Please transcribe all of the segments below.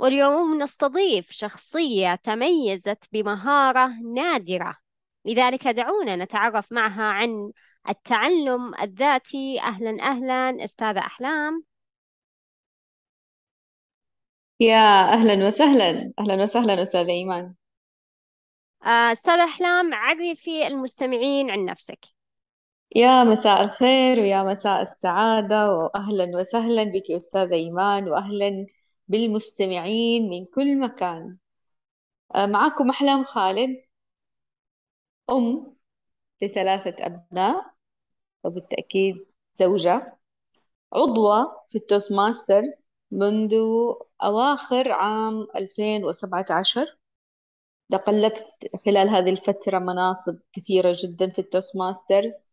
واليوم نستضيف شخصية تميزت بمهارة نادرة. لذلك دعونا نتعرف معها عن التعلم الذاتي. أهلا أهلا. أستاذة أحلام. يا أهلا وسهلا. أهلا وسهلا أستاذة إيمان. آه، أستاذة أحلام عرفي المستمعين عن نفسك. يا مساء الخير ويا مساء السعادة. وأهلا وسهلا بك أستاذة إيمان. وأهلا بالمستمعين من كل مكان. آه، معكم أحلام خالد أم لثلاثة أبناء وبالتأكيد زوجة عضوة في ال Toastmasters منذ أواخر عام 2017 تقلدت خلال هذه الفترة مناصب كثيرة جدا في ال Toastmasters.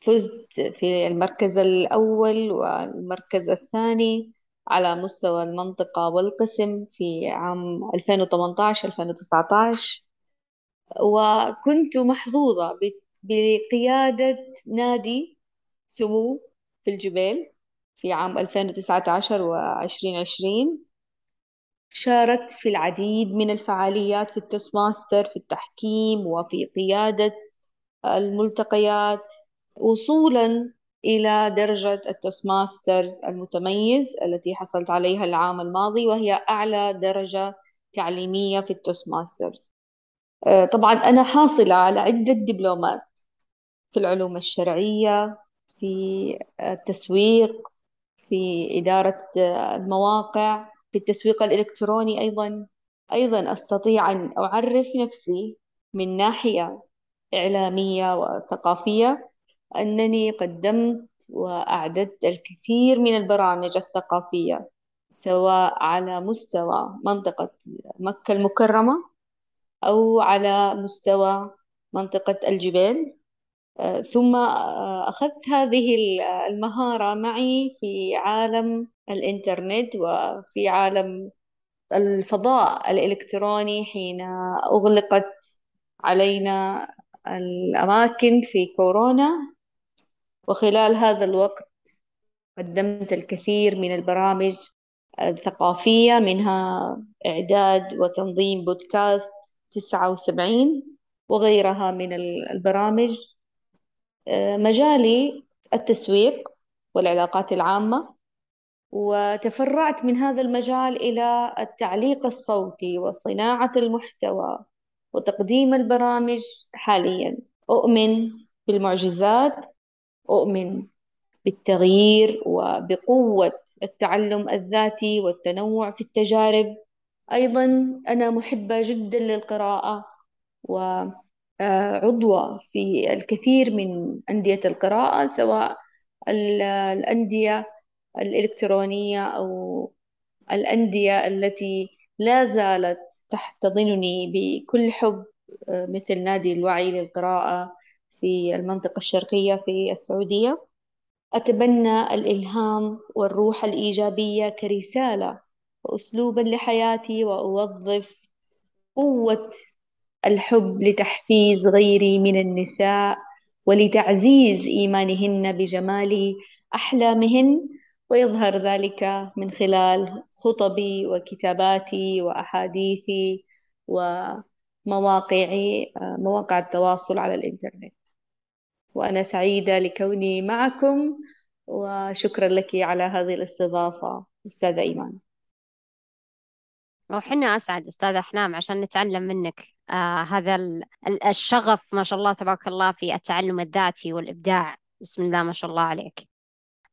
فزت في المركز الأول والمركز الثاني. على مستوى المنطقة والقسم في عام 2018-2019 وكنت محظوظة بقيادة نادي سمو في الجبيل في عام 2019 و2020 شاركت في العديد من الفعاليات في ال Toastmasters في التحكيم وفي قيادة الملتقيات. وصولا إلى درجة ال Toastmasters المتميز التي حصلت عليها العام الماضي وهي أعلى درجة تعليمية في التوست ماسترز. آه، طبعا أنا حاصلة على عدة دبلومات في العلوم الشرعية في التسويق في إدارة المواقع في التسويق الإلكتروني أيضا. أيضا أستطيع أن أعرف نفسي من ناحية إعلامية وثقافية. أنني قدمت وأعددت الكثير من البرامج الثقافية سواء على مستوى منطقة مكة المكرمة أو على مستوى منطقة الجبال. آه، ثم آه، أخذت هذه المهارة معي في عالم الإنترنت وفي عالم الفضاء الإلكتروني حين أغلقت علينا الأماكن في كورونا. وخلال هذا الوقت قدمت الكثير من البرامج الثقافية منها إعداد وتنظيم بودكاست تسعة وسبعين وغيرها من البرامج. آه، مجالي التسويق والعلاقات العامة وتفرعت من هذا المجال إلى التعليق الصوتي وصناعة المحتوى وتقديم البرامج حاليا. أؤمن بالمعجزات أؤمن بالتغيير وبقوة التعلم الذاتي والتنوع في التجارب. أيضا أنا محبة جدا للقراءة وعضوة في الكثير من أندية القراءة سواء الأندية الإلكترونية أو الأندية التي لا زالت تحتضنني بكل حب مثل نادي الوعي للقراءة في المنطقة الشرقية في السعودية. أتبنى الإلهام والروح الإيجابية كرسالة وأسلوبا لحياتي وأوظف قوة الحب لتحفيز غيري من النساء ولتعزيز إيمانهن بجمال أحلامهن. ويظهر ذلك من خلال خطبي وكتاباتي وأحاديثي ومواقعي مواقع التواصل على الإنترنت. وأنا سعيدة لكوني معكم وشكرا لك على هذه الاستضافة أستاذة إيمان. وحنا أسعد أستاذة أحلام عشان نتعلم منك آه هذا الشغف ما شاء الله تبارك الله في التعلم الذاتي والإبداع. بسم الله ما شاء الله عليك.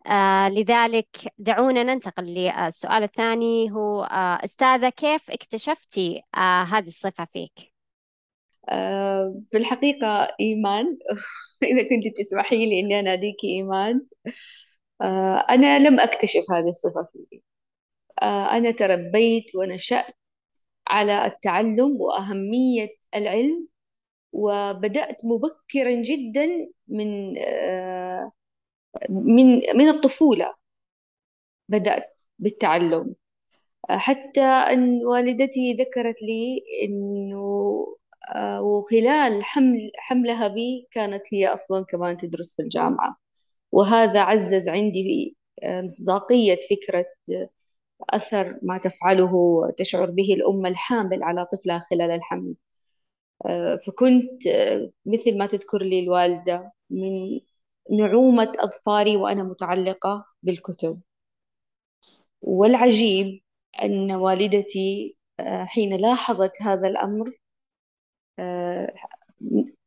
آه لذلك دعونا ننتقل للسؤال الثاني هو آه أستاذة كيف اكتشفتي آه هذه الصفة فيك؟ آه في الحقيقة إيمان. إذا كنت تسمحي لي إني أناديك إيمان. آه أنا لم أكتشف هذه الصفة فيي آه أنا تربيت ونشأت على التعلم وأهمية العلم وبدأت مبكرا جدا من من من الطفولة. بدأت بالتعلم. حتى أن والدتي ذكرت لي آه، وخلال حمل حملها بي كانت هي أصلا كمان تدرس في الجامعة. وهذا عزز عندي آه، مصداقية فكرة أثر ما تفعله تشعر به الأم الحامل على طفلها خلال الحمل. آه، فكنت مثل ما تذكر لي الوالدة من نعومة أظفاري وأنا متعلقة بالكتب. والعجيب أن والدتي آه، حين لاحظت هذا الأمر آه،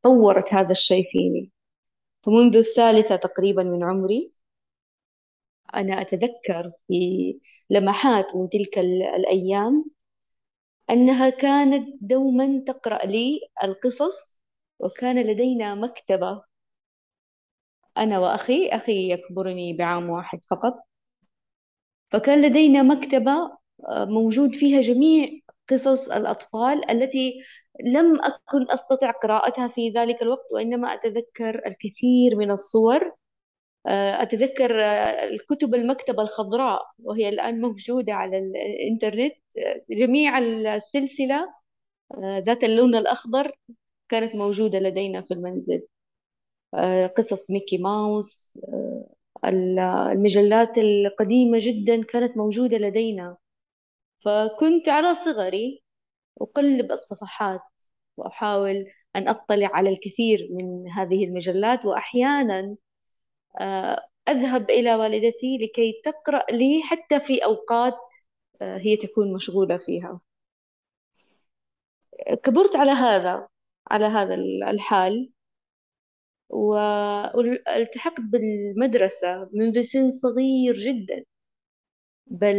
طورت هذا الشيء فيني. فمنذ الثالثة تقريبا من عمري أنا أتذكر في لمحات من تلك الأيام أنها كانت دوما تقرأ لي القصص وكان لدينا مكتبة. أنا وأخي أخي يكبرني بعام واحد فقط. فكان لدينا مكتبة آه، موجود فيها جميع قصص الأطفال التي لم أكن أستطع قراءتها في ذلك الوقت وإنما أتذكر الكثير من الصور. آه، أتذكر آه، الكتب المكتبة الخضراء وهي الآن موجودة على الإنترنت. جميع السلسلة ذات اللون الأخضر كانت موجودة لدينا في المنزل. قصص ميكي ماوس المجلات القديمة جدا كانت موجودة لدينا. فكنت على صغري أقلب الصفحات وأحاول أن أطلع على الكثير من هذه المجلات وأحيانا آه، أذهب إلى والدتي لكي تقرأ لي حتى في أوقات آه، هي تكون مشغولة فيها. كبرت على هذا على هذا الحال والتحقت بالمدرسة منذ سن صغير جدا. بل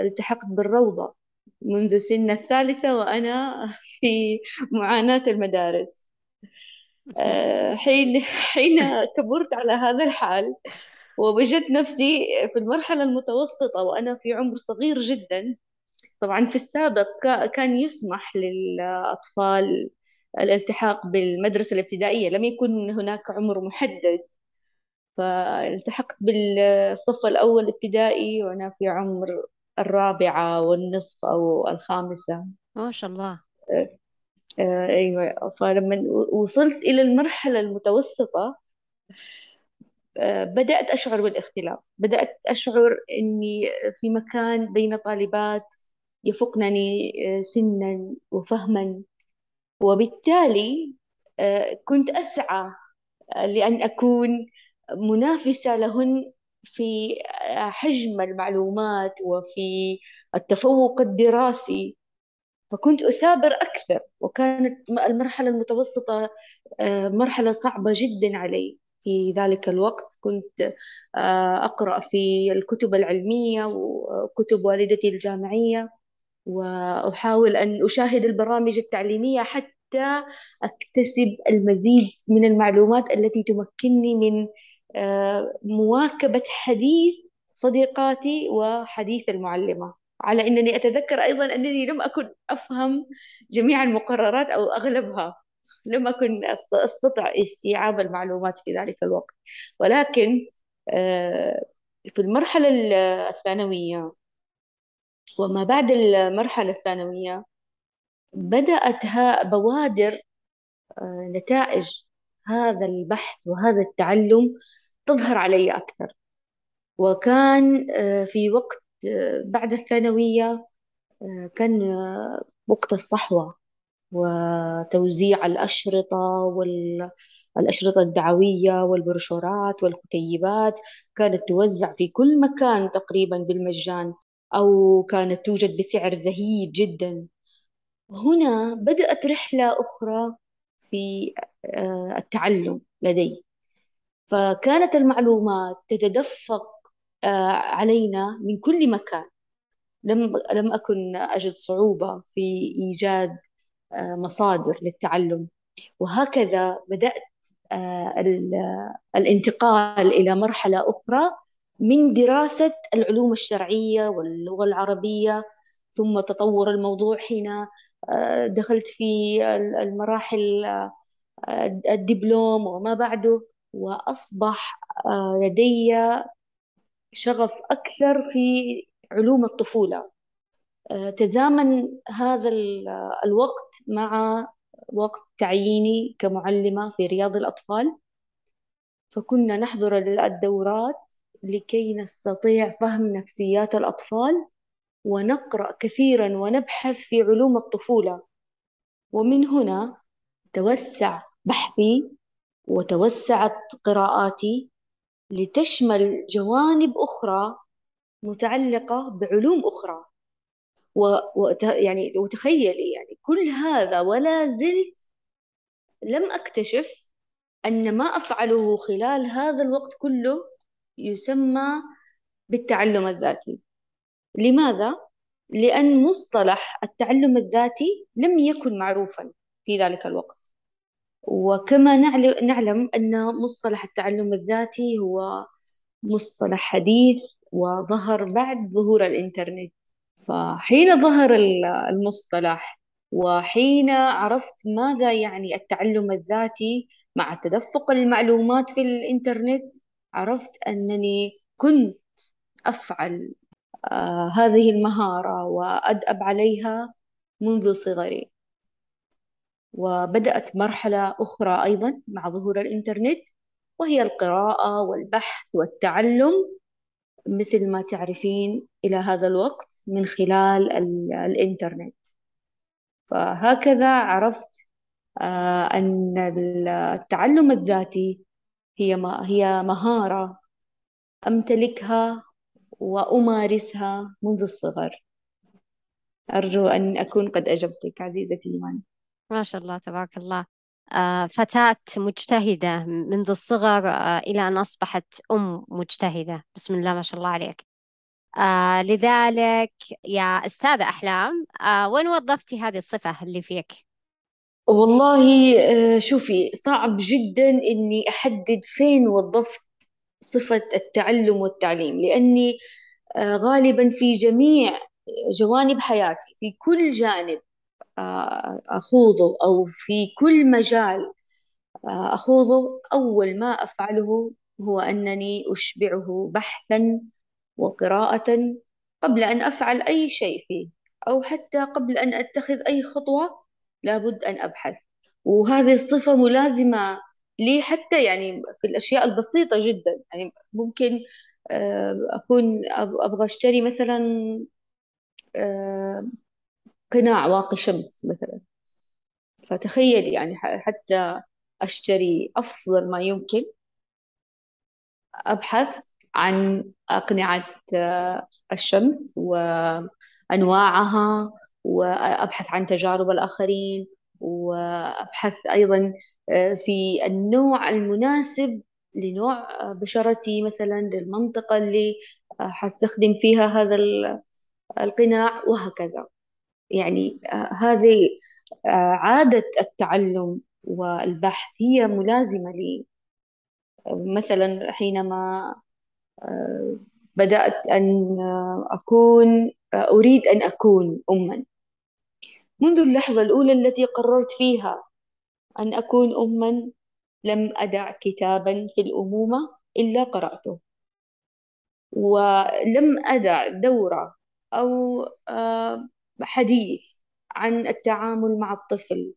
التحقت بالروضة منذ سن الثالثة وأنا في معاناة المدارس. آه، حين حين كبرت على هذا الحال ووجدت نفسي في المرحلة المتوسطة وأنا في عمر صغير جدا. طبعا في السابق كان يسمح للأطفال الالتحاق بالمدرسة الابتدائية لم يكن هناك عمر محدد. فالتحقت بالصف الأول ابتدائي وأنا في عمر الرابعة والنصف أو الخامسة. ما شاء الله. آه، آه، أيوة. فلما وصلت إلى المرحلة المتوسطة آه، بدأت أشعر بالاختلاف. بدأت أشعر أني في مكان بين طالبات يفقنني سنا وفهما. وبالتالي كنت أسعى لأن أكون منافسة لهن في حجم المعلومات وفي التفوق الدراسي. فكنت أثابر أكثر وكانت المرحلة المتوسطة آه، مرحلة صعبة جدا علي. في ذلك الوقت كنت آه، أقرأ في الكتب العلمية وكتب والدتي الجامعية وأحاول أن أشاهد البرامج التعليمية حتى أكتسب المزيد من المعلومات التي تمكنني من آه، مواكبة حديث صديقاتي وحديث المعلمة. على أنني أتذكر أيضا أنني لم أكن أفهم جميع المقررات أو أغلبها. لم أكن أستطع استيعاب المعلومات في ذلك الوقت. ولكن آه، في المرحلة الثانوية وما بعد المرحلة الثانوية بدأت بوادر آه، نتائج هذا البحث وهذا التعلم تظهر علي أكثر. وكان آه، في وقت آه، بعد الثانوية آه، كان وقت الصحوة وتوزيع الأشرطة والأشرطة الدعوية والبروشورات والكتيبات كانت توزع في كل مكان تقريبا بالمجان أو كانت توجد بسعر زهيد جدا. هنا بدأت رحلة أخرى في آه، التعلم لدي. فكانت المعلومات تتدفق آه، علينا من كل مكان. لم لم أكن أجد صعوبة في إيجاد آه، مصادر للتعلم. وهكذا بدأت الانتقال إلى مرحلة أخرى من دراسة العلوم الشرعية واللغة العربية ثم تطور الموضوع حين دخلت في المراحل الدبلوم وما بعده وأصبح لدي شغف أكثر في علوم الطفولة. تزامن هذا الوقت مع وقت تعييني كمعلمة في رياض الأطفال. فكنا نحضر الدورات لكي نستطيع فهم نفسيات الأطفال. ونقرأ كثيرا ونبحث في علوم الطفولة. ومن هنا توسع بحثي وتوسعت قراءاتي لتشمل جوانب أخرى متعلقة بعلوم أخرى. و... وت... يعني وتخيلي يعني كل هذا ولا زلت لم أكتشف أن ما أفعله خلال هذا الوقت كله يسمى بالتعلم الذاتي. لماذا؟ لأن مصطلح التعلم الذاتي لم يكن معروفا في ذلك الوقت وكما نعلم أن مصطلح التعلم الذاتي هو مصطلح حديث وظهر بعد ظهور الإنترنت فحين ظهر المصطلح وحين عرفت ماذا يعني التعلم الذاتي مع تدفق المعلومات في الإنترنت عرفت أنني كنت أفعل هذه المهارة وأدأب عليها منذ صغري. وبدأت مرحلة أخرى أيضا مع ظهور الإنترنت وهي القراءة والبحث والتعلم مثل ما تعرفين إلى هذا الوقت من خلال الإنترنت. فهكذا عرفت آه، أن التعلم الذاتي هي هي مهارة أمتلكها وأمارسها منذ الصغر. أرجو أن أكون قد أجبتك عزيزتي إيمان. ما شاء الله تبارك الله. آه، فتاة مجتهدة منذ الصغر آه، إلى أن أصبحت أم مجتهدة. بسم الله ما شاء الله عليك. آه لذلك يا أستاذة أحلام وين وظفتي هذه الصفة اللي فيك؟ والله شوفي صعب جدا إني أحدد فين وظفت صفة التعلم والتعليم لأني آه غالبا في جميع جوانب حياتي في كل جانب آه أخوضه أو في كل مجال آه أخوضه أول ما أفعله هو أنني أشبعه بحثا وقراءة قبل أن أفعل أي شيء فيه أو حتى قبل أن أتخذ أي خطوة لابد أن أبحث. وهذه الصفة ملازمة لي حتى يعني في الأشياء البسيطة جدا. يعني ممكن آه، أكون أبغى أشتري مثلا آه، قناع واقي شمس مثلا. فتخيل يعني حتى أشتري أفضل ما يمكن أبحث عن أقنعة آه، الشمس وأنواعها وأبحث عن تجارب الآخرين. وأبحث أيضا آه، في النوع المناسب لنوع بشرتي مثلا للمنطقة اللي آه، حستخدم فيها هذا القناع وهكذا. يعني هذه عادة التعلم والبحث هي ملازمة لي. مثلا حينما بدأت أن أكون أريد أن أكون أما. منذ اللحظة الأولى التي قررت فيها أن أكون أما لم أدع كتابا في الأمومة إلا قرأته. ولم أدع دورة أو آه، حديث عن التعامل مع الطفل.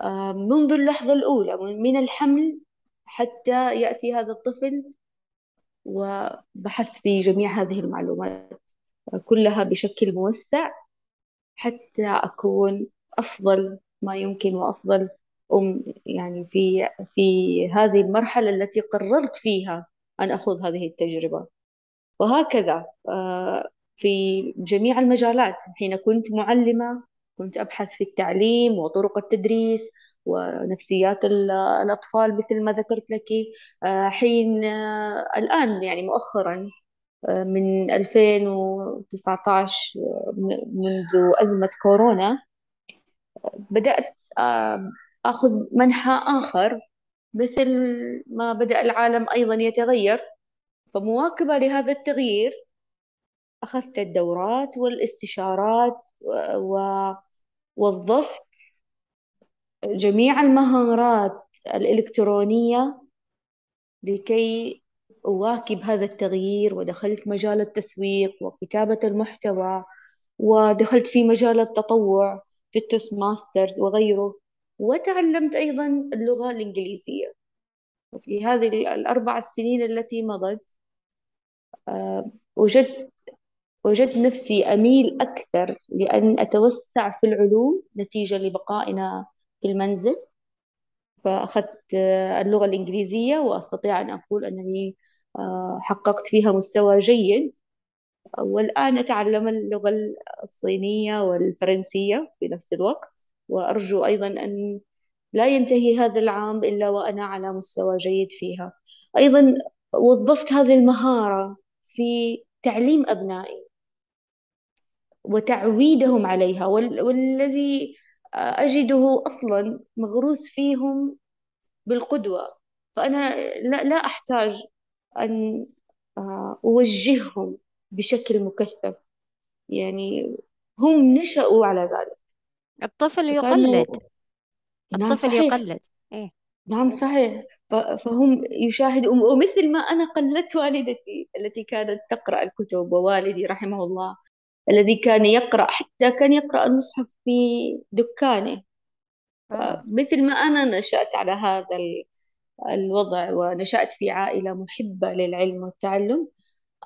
آه، منذ اللحظة الأولى من الحمل حتى يأتي هذا الطفل وبحث في جميع هذه المعلومات كلها بشكل موسع. حتى أكون أفضل ما يمكن وأفضل أم يعني في في هذه المرحلة التي قررت فيها أن أخوض هذه التجربة. وهكذا آه، في جميع المجالات. حين كنت معلمة كنت أبحث في التعليم وطرق التدريس ونفسيات الأطفال مثل ما ذكرت لك آه، حين آه، الآن يعني مؤخرا من 2019 منذ أزمة كورونا بدأت أخذ منحى آخر مثل ما بدأ العالم أيضا يتغير. فمواكبة لهذا التغيير أخذت الدورات والاستشارات ووظفت جميع المهارات الإلكترونية لكي أواكب هذا التغيير ودخلت مجال التسويق وكتابة المحتوى ودخلت في مجال التطوع في ال Toastmasters وغيره وتعلمت أيضا اللغة الإنجليزية. وفي هذه الأربع سنين التي مضت آه، وجدت وجدت نفسي أميل أكثر لأن أتوسع في العلوم نتيجة لبقائنا في المنزل. فأخذت آه، اللغة الإنجليزية وأستطيع أن أقول أنني حققت فيها مستوى جيد. والآن أتعلم اللغة الصينية والفرنسية في نفس الوقت وأرجو أيضا أن لا ينتهي هذا العام إلا وأنا على مستوى جيد فيها. أيضا وظفت هذه المهارة في تعليم أبنائي وتعويدهم عليها والذي أجده أصلا مغروس فيهم بالقدوة. فأنا لا, لا أحتاج أن آه، أوجههم بشكل مكثف. يعني هم نشأوا على ذلك. الطفل يقلد. نعم الطفل صحيح. يقلد. إيه؟ نعم صحيح. فهم يشاهدوا ومثل ما أنا قلدت والدتي التي كانت تقرأ الكتب ووالدي رحمه الله الذي كان يقرأ حتى كان يقرأ المصحف في دكانه. آه. مثل ما أنا نشأت على هذا الوضع ونشأت في عائلة محبة للعلم والتعلم.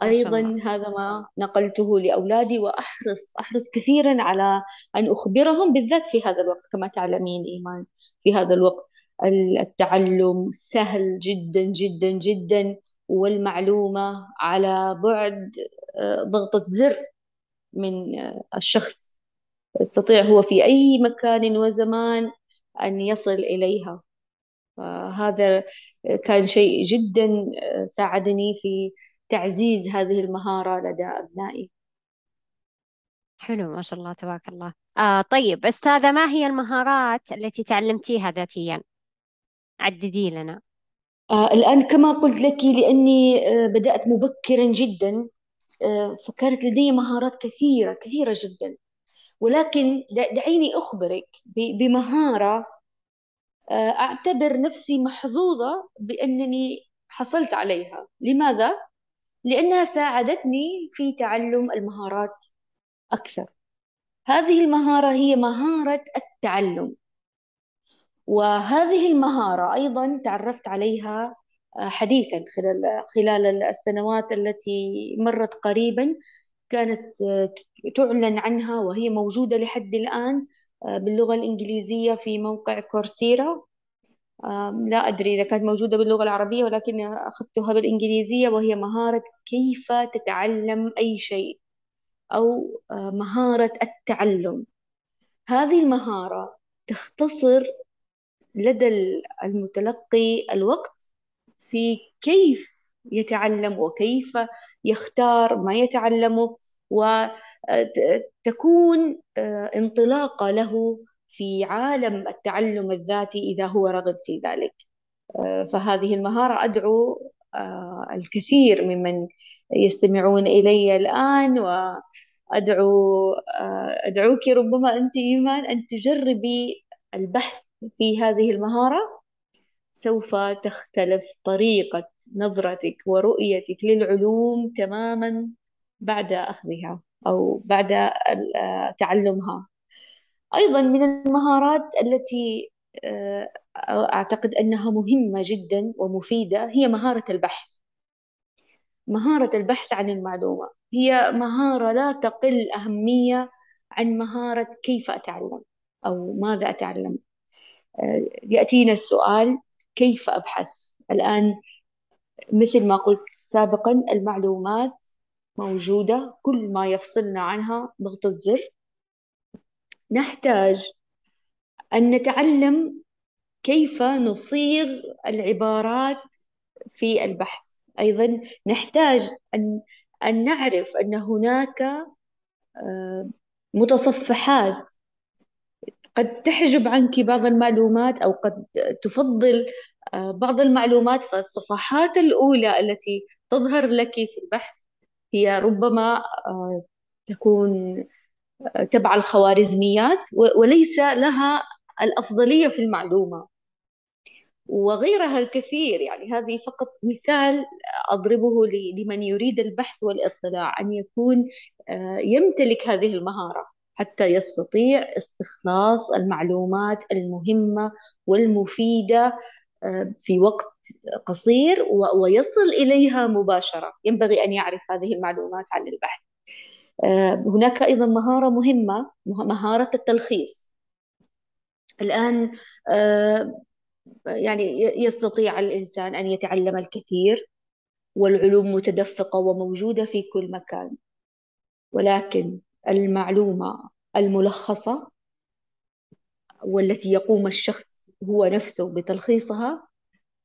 أيضا هذا ما نقلته لأولادي وأحرص أحرص كثيرا على أن أخبرهم بالذات في هذا الوقت. كما تعلمين إيمان في هذا الوقت. التعلم سهل جدا جدا جدا. والمعلومة على بعد آه، ضغطة زر من آه، الشخص. يستطيع هو في أي مكان وزمان أن يصل إليها. هذا كان شيء جدا آه، ساعدني في تعزيز هذه المهارة لدى أبنائي. حلو ما شاء الله تبارك الله. آه طيب أستاذة ما هي المهارات التي تعلمتيها ذاتيا؟ عددي لنا. آه الآن كما قلت لك لأني آه بدأت مبكرا جدا. آه فكانت لدي مهارات كثيرة كثيرة جدا. ولكن دعيني أخبرك بمهارة أعتبر نفسي محظوظة بأنني حصلت عليها. لماذا؟ لأنها ساعدتني في تعلم المهارات أكثر. هذه المهارة هي مهارة التعلم وهذه المهارة أيضا تعرفت عليها آه، حديثا خلال خلال السنوات التي مرت قريبا كانت آه، تعلن عنها وهي موجودة لحد الآن. آه، باللغة الإنجليزية في موقع كورسيرا. لا أدري إذا كانت موجودة باللغة العربية ولكن أخذتها بالإنجليزية وهي مهارة كيف تتعلم أي شيء أو مهارة التعلم. هذه المهارة تختصر لدى المتلقي الوقت في كيف يتعلم وكيف يختار ما يتعلمه. وتكون انطلاقة له في عالم التعلم الذاتي إذا هو رغب في ذلك. فهذه المهارة أدعو الكثير ممن يستمعون إلي الآن وأدعو أدعوك ربما أنت إيمان أن تجربي البحث في هذه المهارة. سوف تختلف طريقة نظرتك ورؤيتك للعلوم تماما. بعد أخذها أو بعد تعلمها. أيضا من المهارات التي آه، أعتقد أنها مهمة جدا ومفيدة هي مهارة البحث. مهارة البحث عن المعلومة. هي مهارة لا تقل أهمية عن مهارة كيف أتعلم أو ماذا أتعلم. آه، يأتينا السؤال كيف أبحث؟ الآن مثل ما قلت سابقا المعلومات موجودة كل ما يفصلنا عنها ضغط الزر. نحتاج أن نتعلم كيف نصيغ العبارات في البحث. أيضا نحتاج أن أن نعرف أن هناك آه، متصفحات قد تحجب عنك بعض المعلومات أو قد تفضل آه، بعض المعلومات فالصفحات الأولى التي تظهر لك في البحث. هي ربما آه، تكون تبع الخوارزميات وليس لها الأفضلية في المعلومة. وغيرها الكثير يعني هذه فقط مثال أضربه لمن يريد البحث والاطلاع أن يكون آه، يمتلك هذه المهارة حتى يستطيع استخلاص المعلومات المهمة والمفيدة آه، في وقت قصير ويصل إليها مباشرة. ينبغي أن يعرف هذه المعلومات عن البحث. آه، هناك أيضا مهارة مهمة مهارة التلخيص. الآن يعني يستطيع الإنسان أن يتعلم الكثير والعلوم متدفقة وموجودة في كل مكان. ولكن المعلومة الملخصة والتي يقوم الشخص هو نفسه بتلخيصها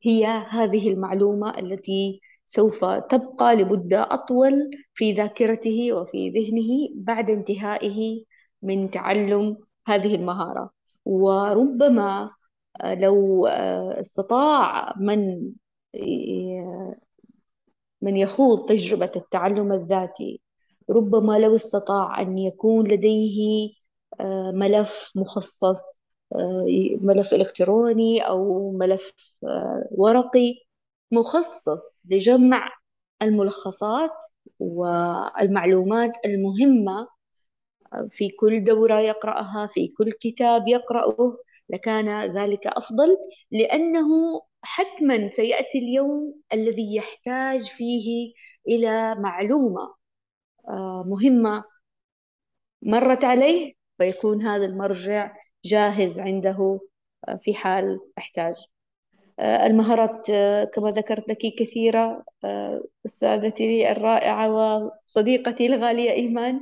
هي هذه المعلومة التي سوف تبقى لمدة أطول في ذاكرته وفي ذهنه بعد انتهائه من تعلم هذه المهارة. وربما لو استطاع من من يخوض تجربة التعلم الذاتي ربما لو استطاع أن يكون لديه آه، ملف مخصص آه، ملف إلكتروني أو ملف آه، ورقي مخصص لجمع الملخصات والمعلومات المهمة في كل دورة يقرأها في كل كتاب يقرأه. لكان ذلك أفضل لأنه حتما سيأتي اليوم الذي يحتاج فيه إلى معلومة آه، مهمة مرت عليه فيكون هذا المرجع جاهز عنده آه، في حال أحتاج. آه، المهارات كما ذكرت لك كثيرة أستاذتي الرائعة وصديقتي الغالية إيمان.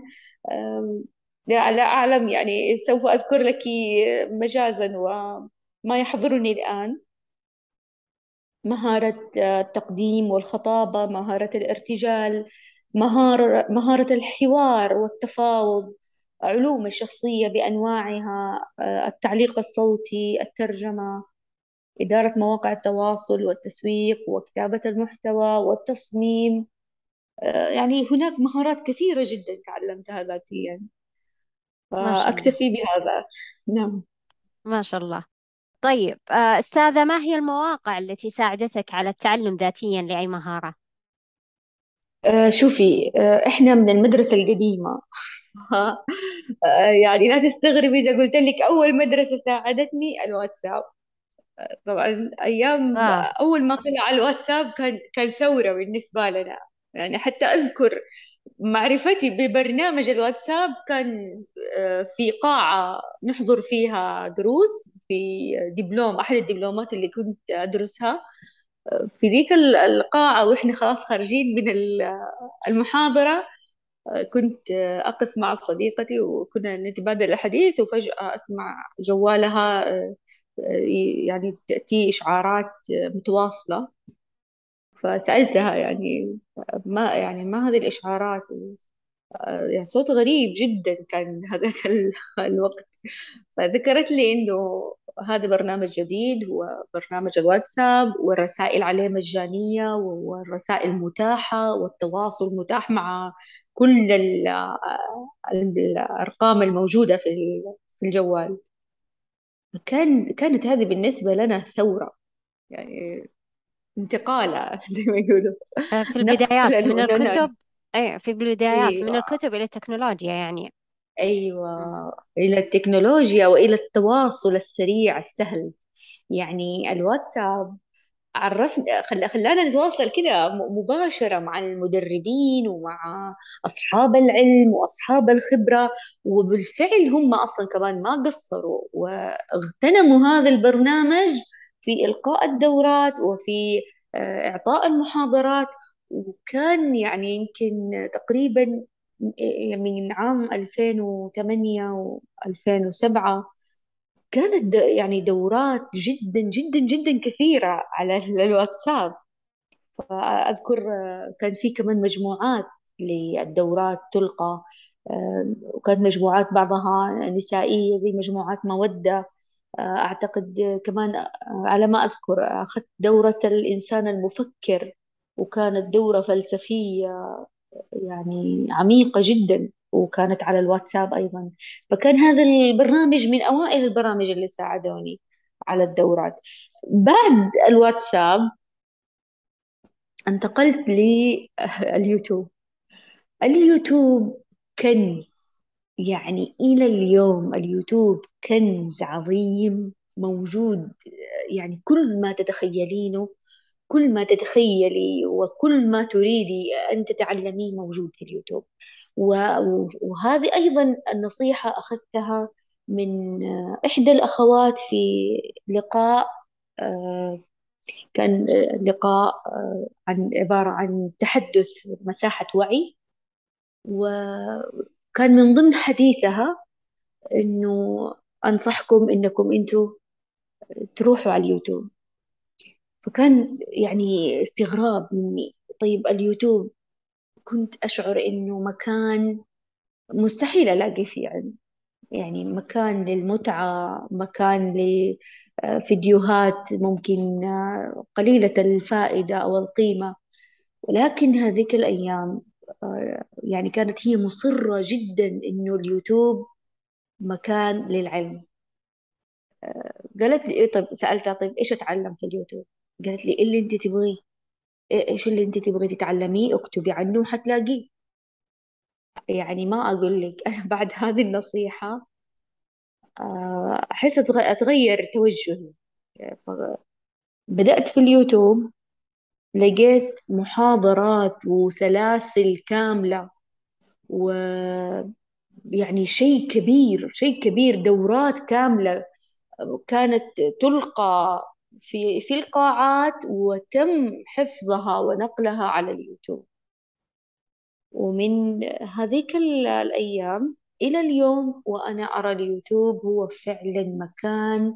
لا أعلم يعني سوف أذكر لك مجازا وما يحضرني الآن. مهارة التقديم والخطابة مهارة الارتجال مهارة الحوار والتفاوض علوم الشخصية بأنواعها التعليق الصوتي الترجمة إدارة مواقع التواصل والتسويق وكتابة المحتوى والتصميم. يعني هناك مهارات كثيرة جدا تعلمتها ذاتيا. فأكتفي بهذا. نعم. ما شاء الله. طيب آه، أستاذة ما هي المواقع التي ساعدتك على التعلم ذاتيا لأي مهارة؟ آه، شوفي آه، إحنا من المدرسة القديمة. آه، يعني لا تستغربي إذا قلت لك أول مدرسة ساعدتني الواتساب. آه، طبعا أيام واو أول ما طلع الواتساب كان كان ثورة بالنسبة لنا. يعني حتى أذكر معرفتي ببرنامج الواتساب كان آه، في قاعة نحضر فيها دروس في دبلوم أحد الدبلومات اللي كنت أدرسها. آه، في ذيك القاعة وإحنا خلاص خارجين من المحاضرة آه، كنت أقف مع صديقتي وكنا نتبادل الحديث وفجأة أسمع جوالها يعني تأتي إشعارات متواصلة. فسألتها يعني ما يعني ما هذه الإشعارات؟ يعني صوت غريب جدا كان هذاك الوقت. فذكرت لي إنه هذا برنامج جديد هو برنامج الواتساب والرسائل عليه مجانية والرسائل متاحة والتواصل متاح مع كل الأرقام الموجودة في الجوال. كان كانت هذه بالنسبة لنا ثورة. يعني انتقالة زي ما يقولوا. آه، في البدايات من الكتب. أي في البدايات من أيوة. الكتب إلى التكنولوجيا يعني. أيوة. م. إلى التكنولوجيا وإلى التواصل السريع السهل. يعني الواتساب عرفنا خل... خلانا نتواصل كده مباشرة مع المدربين ومع أصحاب العلم وأصحاب الخبرة وبالفعل هم أصلا كمان ما قصروا واغتنموا هذا البرنامج في إلقاء الدورات وفي آه، إعطاء المحاضرات وكان يعني يمكن تقريبا من عام 2008 و 2007 كانت يعني دورات جدا جدا جدا كثيرة على الواتساب. فأذكر كان في كمان مجموعات للدورات تلقى وكانت مجموعات بعضها نسائية زي مجموعات مودة. أعتقد كمان على ما أذكر أخذت دورة الإنسان المفكر وكانت دورة فلسفية يعني عميقة جدا. وكانت على الواتساب أيضا. فكان هذا البرنامج من أوائل البرامج اللي ساعدوني على الدورات. بعد الواتساب انتقلت لليوتيوب اليوتيوب كنز. يعني إلى اليوم اليوتيوب كنز عظيم موجود. يعني كل ما تتخيلينه كل ما تتخيلي وكل ما تريدي أن تتعلميه موجود في اليوتيوب. وهذه أيضا النصيحة أخذتها من إحدى الأخوات في لقاء آه، كان لقاء آه، عن عبارة عن تحدث مساحة وعي وكان من ضمن حديثها إنه أنصحكم إنكم أنتوا تروحوا على اليوتيوب. فكان يعني استغراب مني. طيب اليوتيوب كنت أشعر إنه مكان مستحيل ألاقي فيه علم. يعني مكان للمتعة مكان لفيديوهات ممكن قليلة الفائدة أو القيمة. ولكن هذيك الأيام يعني كانت هي مصرة جدا إنه اليوتيوب مكان للعلم. قالت لي إيه طيب سألتها طيب إيش أتعلم في اليوتيوب؟ قالت لي إيه اللي أنت تبغيه. إيش اللي أنت تبغي تتعلميه اكتبي عنه وحتلاقيه. يعني ما أقول لك. أنا بعد هذه النصيحة آه، أحس أتغير توجهي. بدأت في اليوتيوب لقيت محاضرات وسلاسل كاملة و يعني شيء كبير شيء كبير دورات كاملة كانت تلقى في في القاعات وتم حفظها ونقلها على اليوتيوب. ومن هذيك الأيام إلى اليوم وأنا أرى اليوتيوب هو فعلا مكان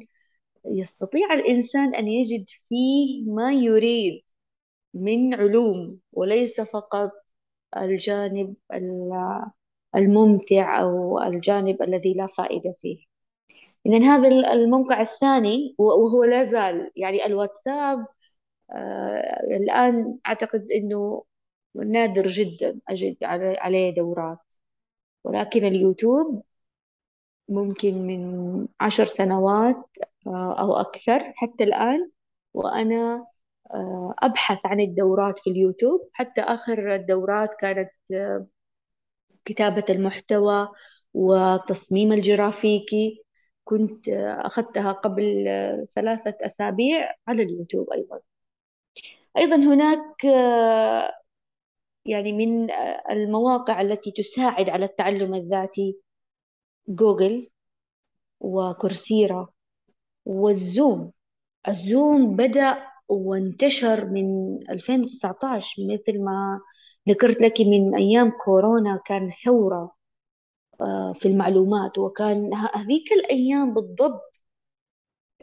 يستطيع الإنسان أن يجد فيه ما يريد من علوم وليس فقط الجانب الممتع أو الجانب الذي لا فائدة فيه. إذن هذا الموقع الثاني وهو لا زال. يعني الواتساب آه الآن أعتقد أنه نادر جدا أجد عليه دورات. ولكن اليوتيوب ممكن من عشر سنوات آه، أو أكثر حتى الآن. وأنا آه، أبحث عن الدورات في اليوتيوب. حتى آخر الدورات كانت كتابة المحتوى والتصميم الجرافيكي. كنت أخذتها قبل ثلاثة أسابيع على اليوتيوب أيضا. أيضا هناك يعني من المواقع التي تساعد على التعلم الذاتي جوجل وكورسيرا والزوم. الزوم بدأ وانتشر من 2019 مثل ما ذكرت لك من أيام كورونا كان ثورة. في المعلومات. وكان هذيك الأيام بالضبط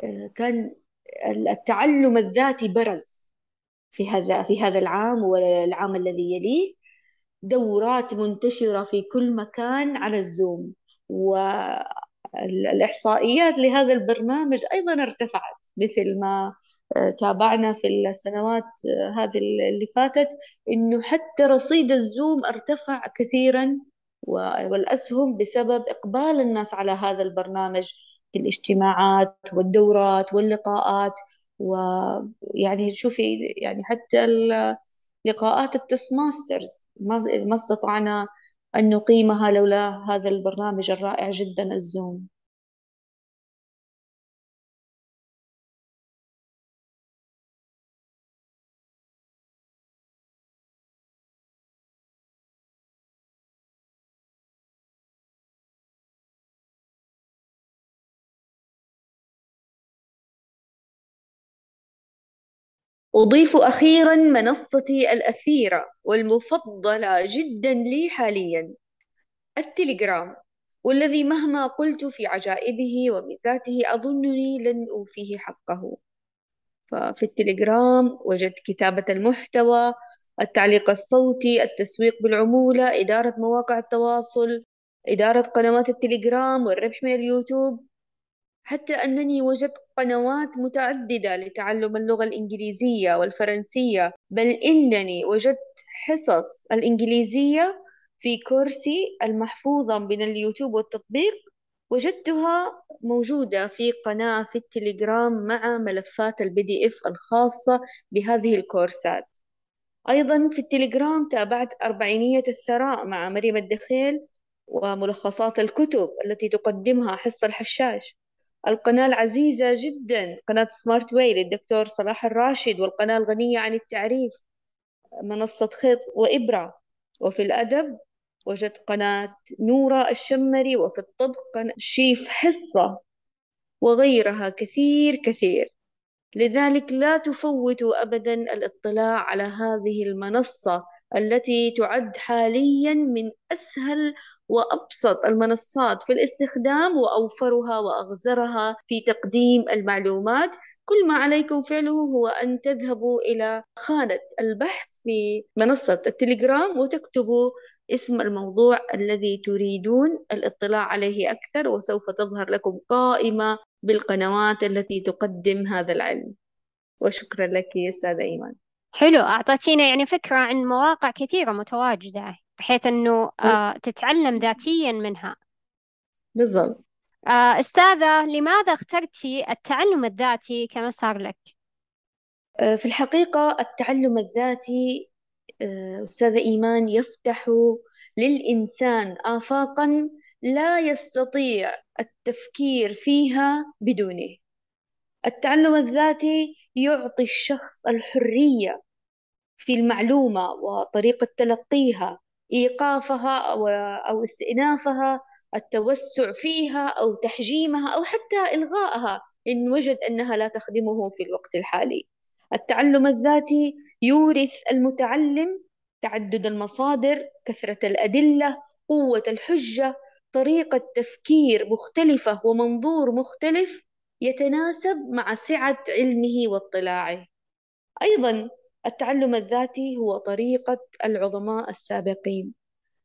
آه، كان التعلم الذاتي برز في هذا في هذا العام والعام الذي يليه. دورات منتشرة في كل مكان على الزوم. والإحصائيات لهذا البرنامج أيضا ارتفعت مثل ما آه، تابعنا في السنوات آه، هذه اللي فاتت إنه حتى رصيد ال Zoom ارتفع كثيرا والأسهم بسبب إقبال الناس على هذا البرنامج في الاجتماعات والدورات واللقاءات. ويعني شوفي يعني حتى لقاءات ال Toastmasters ما استطعنا أن نقيمها لولا هذا البرنامج الرائع جدا ال Zoom. أضيف أخيرا منصتي الأثيرة والمفضلة جدا لي حاليا. التليجرام والذي مهما قلت في عجائبه وميزاته أظنني لن أوفيه حقه. ففي التليجرام وجدت كتابة المحتوى التعليق الصوتي التسويق بالعمولة إدارة مواقع التواصل إدارة قنوات التليجرام والربح من اليوتيوب. حتى أنني وجدت قنوات متعددة لتعلم اللغة الإنجليزية والفرنسية بل إنني وجدت حصص الإنجليزية في كورسي المحفوظة من اليوتيوب والتطبيق وجدتها موجودة في قناة في التليجرام مع ملفات ال PDF الخاصة بهذه الكورسات. أيضا في التليجرام تابعت أربعينية الثراء مع مريم الدخيل وملخصات الكتب التي تقدمها حصة الحشاش. القناة العزيزة جدا قناة سمارت واي للدكتور صلاح الراشد والقناة الغنية عن التعريف منصة خيط وإبرة. وفي الأدب وجدت قناة نورة الشمري وفي الطب قناة شيف حصة وغيرها كثير كثير. لذلك لا تفوتوا أبدا الاطلاع على هذه المنصة. التي تعد حاليا من أسهل وأبسط المنصات في الاستخدام وأوفرها وأغزرها في تقديم المعلومات. كل ما عليكم فعله هو أن تذهبوا إلى خانة البحث في منصة التليجرام وتكتبوا اسم الموضوع الذي تريدون الاطلاع عليه أكثر وسوف تظهر لكم قائمة بالقنوات التي تقدم هذا العلم. وشكرا لك يا أستاذة إيمان. حلو أعطيتينا يعني فكرة عن مواقع كثيرة متواجدة بحيث أنه آه تتعلم ذاتيا منها. بالضبط. آه أستاذة لماذا اخترتي التعلم الذاتي كمسار لك؟ آه، في الحقيقة التعلم الذاتي آه، أستاذة إيمان يفتح للإنسان آفاقا لا يستطيع التفكير فيها بدونه. التعلم الذاتي يعطي الشخص الحرية في المعلومة وطريقة تلقيها إيقافها أو, استئنافها التوسع فيها أو تحجيمها أو حتى إلغائها إن وجد أنها لا تخدمه في الوقت الحالي. التعلم الذاتي يورث المتعلم تعدد المصادر كثرة الأدلة قوة الحجة طريقة تفكير مختلفة ومنظور مختلف يتناسب مع سعة علمه واطلاعه. أيضا التعلم الذاتي هو طريقة العظماء السابقين.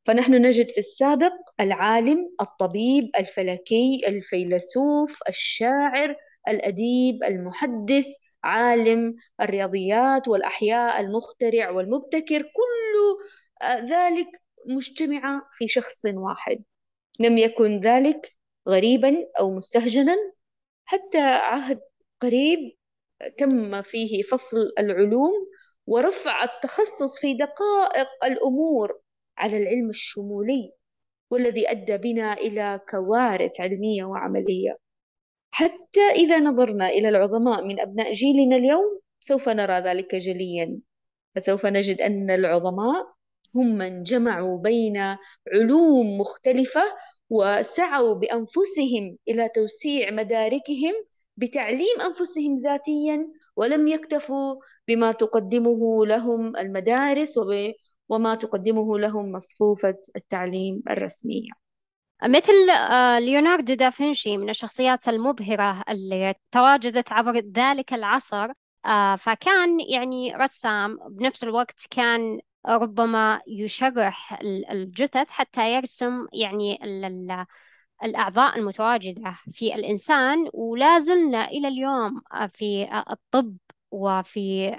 فنحن نجد في السابق العالم الطبيب الفلكي الفيلسوف الشاعر الأديب المحدث عالم الرياضيات والأحياء المخترع والمبتكر كل ذلك مجتمع في شخص واحد. لم يكن ذلك غريبا أو مستهجنا حتى عهد قريب تم فيه فصل العلوم ورفع التخصص في دقائق الأمور على العلم الشمولي والذي أدى بنا إلى كوارث علمية وعملية. حتى إذا نظرنا إلى العظماء من أبناء جيلنا اليوم سوف نرى ذلك جليا. فسوف نجد أن العظماء هم من جمعوا بين علوم مختلفة وسعوا بأنفسهم إلى توسيع مداركهم بتعليم أنفسهم ذاتيا ولم يكتفوا بما تقدمه لهم المدارس وما تقدمه لهم مصفوفة التعليم الرسمية. مثل آه، ليوناردو دافنشي من الشخصيات المبهرة اللي تواجدت عبر ذلك العصر آه، فكان يعني رسام بنفس الوقت كان ربما يشرح الجثث حتى يرسم يعني الأعضاء المتواجدة في الإنسان ولا زلنا إلى اليوم في الطب وفي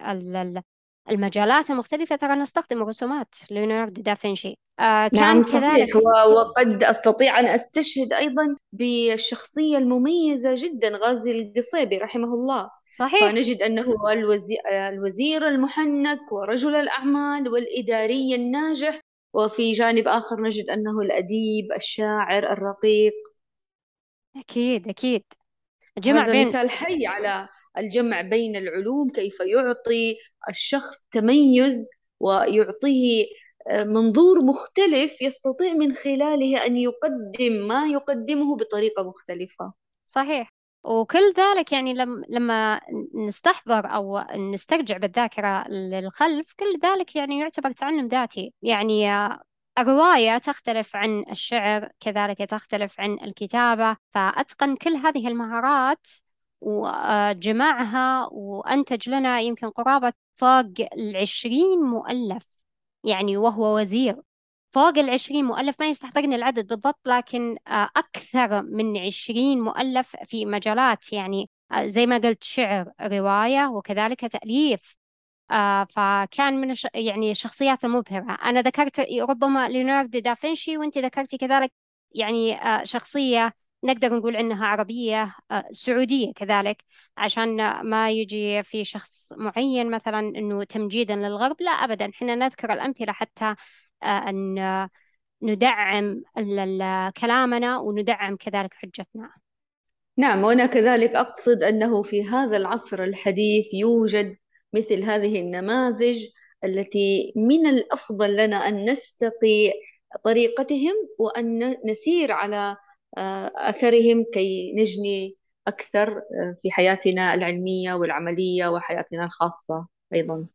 المجالات المختلفة ترى نستخدم رسومات ليوناردو دافنشي. آه كان نعم صحيح. وقد أستطيع أن أستشهد أيضا بالشخصية المميزة جدا غازي القصيبي رحمه الله. صحيح. فنجد أنه الوزير, الوزير المحنك ورجل الأعمال والإداري الناجح. وفي جانب آخر نجد أنه الأديب الشاعر الرقيق. أكيد أكيد. جمع هذا بين مثال حي على الجمع بين العلوم كيف يعطي الشخص تميز ويعطيه آه، منظور مختلف يستطيع من خلاله أن يقدم ما يقدمه بطريقة مختلفة. صحيح. وكل ذلك يعني لم لما نستحضر أو نسترجع بالذاكرة للخلف كل ذلك يعني يعتبر تعلم ذاتي. يعني الرواية تختلف عن الشعر كذلك تختلف عن الكتابة. فأتقن كل هذه المهارات وجمعها وأنتج لنا يمكن قرابة فوق العشرين مؤلف يعني وهو وزير. فوق العشرين مؤلف ما يستحضرني العدد بالضبط لكن آه، أكثر من عشرين مؤلف في مجالات يعني آه، زي ما قلت شعر رواية وكذلك تأليف آه فكان من. يعني الشخصيات المبهرة أنا ذكرت ربما ليوناردو دافنشي وأنت ذكرتي كذلك يعني شخصية نقدر نقول عنها عربية سعودية كذلك عشان ما يجي في شخص معين مثلا أنه تمجيدا للغرب لا أبدا إحنا نذكر الأمثلة حتى أن ندعم كلامنا وندعم كذلك حجتنا. نعم وأنا كذلك أقصد أنه في هذا العصر الحديث يوجد مثل هذه النماذج التي من الأفضل لنا أن نستقي طريقتهم وأن نسير على آه، أثرهم كي نجني أكثر آه، في حياتنا العلمية والعملية وحياتنا الخاصة أيضا.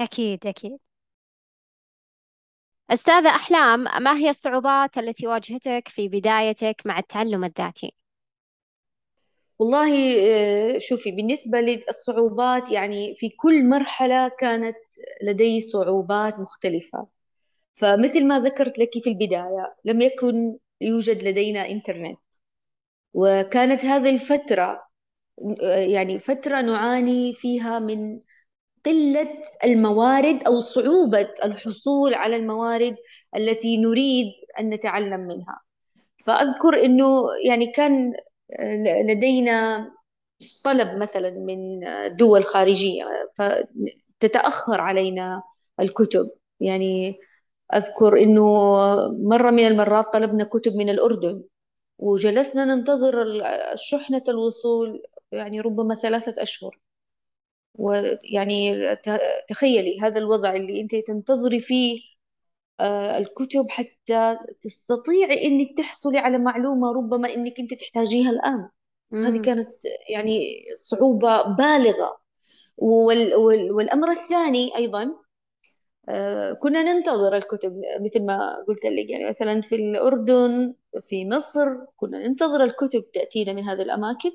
أكيد أكيد. أستاذة أحلام ما هي الصعوبات التي واجهتك في بدايتك مع التعلم الذاتي؟ والله آه، شوفي بالنسبة للصعوبات يعني في كل مرحلة كانت لدي صعوبات مختلفة فمثل ما ذكرت لك في البداية لم يكن يوجد لدينا إنترنت وكانت هذه الفترة آه، يعني فترة نعاني فيها من قلة الموارد أو صعوبة الحصول على الموارد التي نريد أن نتعلم منها. فأذكر أنه يعني كان آه، لدينا طلب مثلا من دول خارجية فتتأخر علينا الكتب. يعني أذكر أنه مرة من المرات طلبنا كتب من الأردن وجلسنا ننتظر شحنة الوصول يعني ربما ثلاثة أشهر. ويعني تخيلي هذا الوضع اللي أنت تنتظري فيه آه، الكتب حتى تستطيعي انك تحصلي على معلومة ربما انك انت تحتاجيها الآن. هذه. كانت يعني صعوبة بالغة. وال وال والأمر الثاني أيضا آه، كنا ننتظر الكتب مثل ما قلت لك. يعني مثلا في الأردن في مصر كنا ننتظر الكتب تأتينا من هذه الأماكن.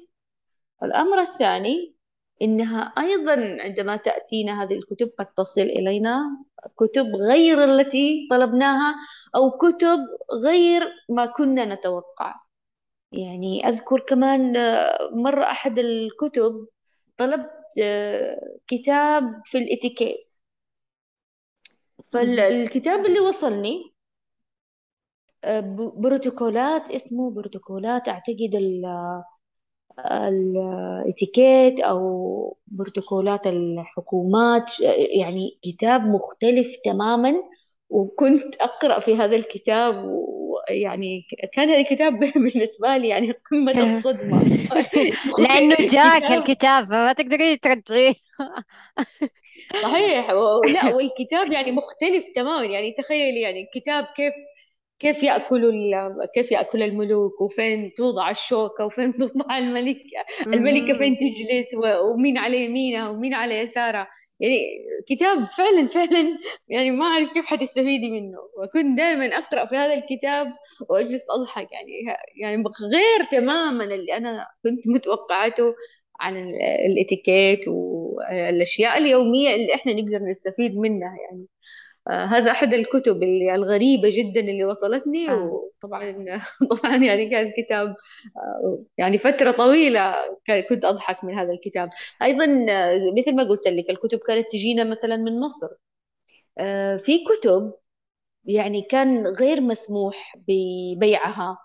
الأمر الثاني إنها أيضا عندما تأتينا هذه الكتب قد تصل إلينا كتب غير التي طلبناها أو كتب غير ما كنا نتوقع يعني أذكر كمان آه، مرة أحد الكتب طلبت آه، كتاب في الإتيكيت. فالكتاب اللي وصلني آه، بروتوكولات اسمه بروتوكولات أعتقد الاتيكيت أو بروتوكولات الحكومات يعني كتاب مختلف تماما وكنت أقرأ في هذا الكتاب ويعني كان هذا الكتاب بالنسبة لي يعني قمة الصدمة. لأنه جاك كتاب الكتاب فما تقدرين ترجعيه. صحيح لا والكتاب يعني مختلف تماما. يعني تخيل يعني الكتاب كيف كيف يأكل ال- كيف يأكل الملوك؟ وفين توضع الشوكة؟ وفين توضع الملك الملكة مهم. فين تجلس؟ ومين على يمينها؟ ومين على يسارها؟ يعني كتاب فعلا فعلا يعني ما أعرف كيف حتستفيدي منه. وكنت دائما أقرأ في هذا الكتاب وأجلس أضحك. يعني يعني غير تماما اللي أنا كنت متوقعته عن ال- الإتيكيت والأشياء اليومية اللي إحنا نقدر نستفيد منها يعني. هذا أحد الكتب اللي الغريبة جدا اللي وصلتني آه. وطبعا طبعا يعني كان كتاب آه، يعني فترة طويلة كنت أضحك من هذا الكتاب. أيضا آه، مثل ما قلت لك الكتب كانت تجينا مثلا من مصر. آه، في كتب يعني كان غير مسموح ببيعها.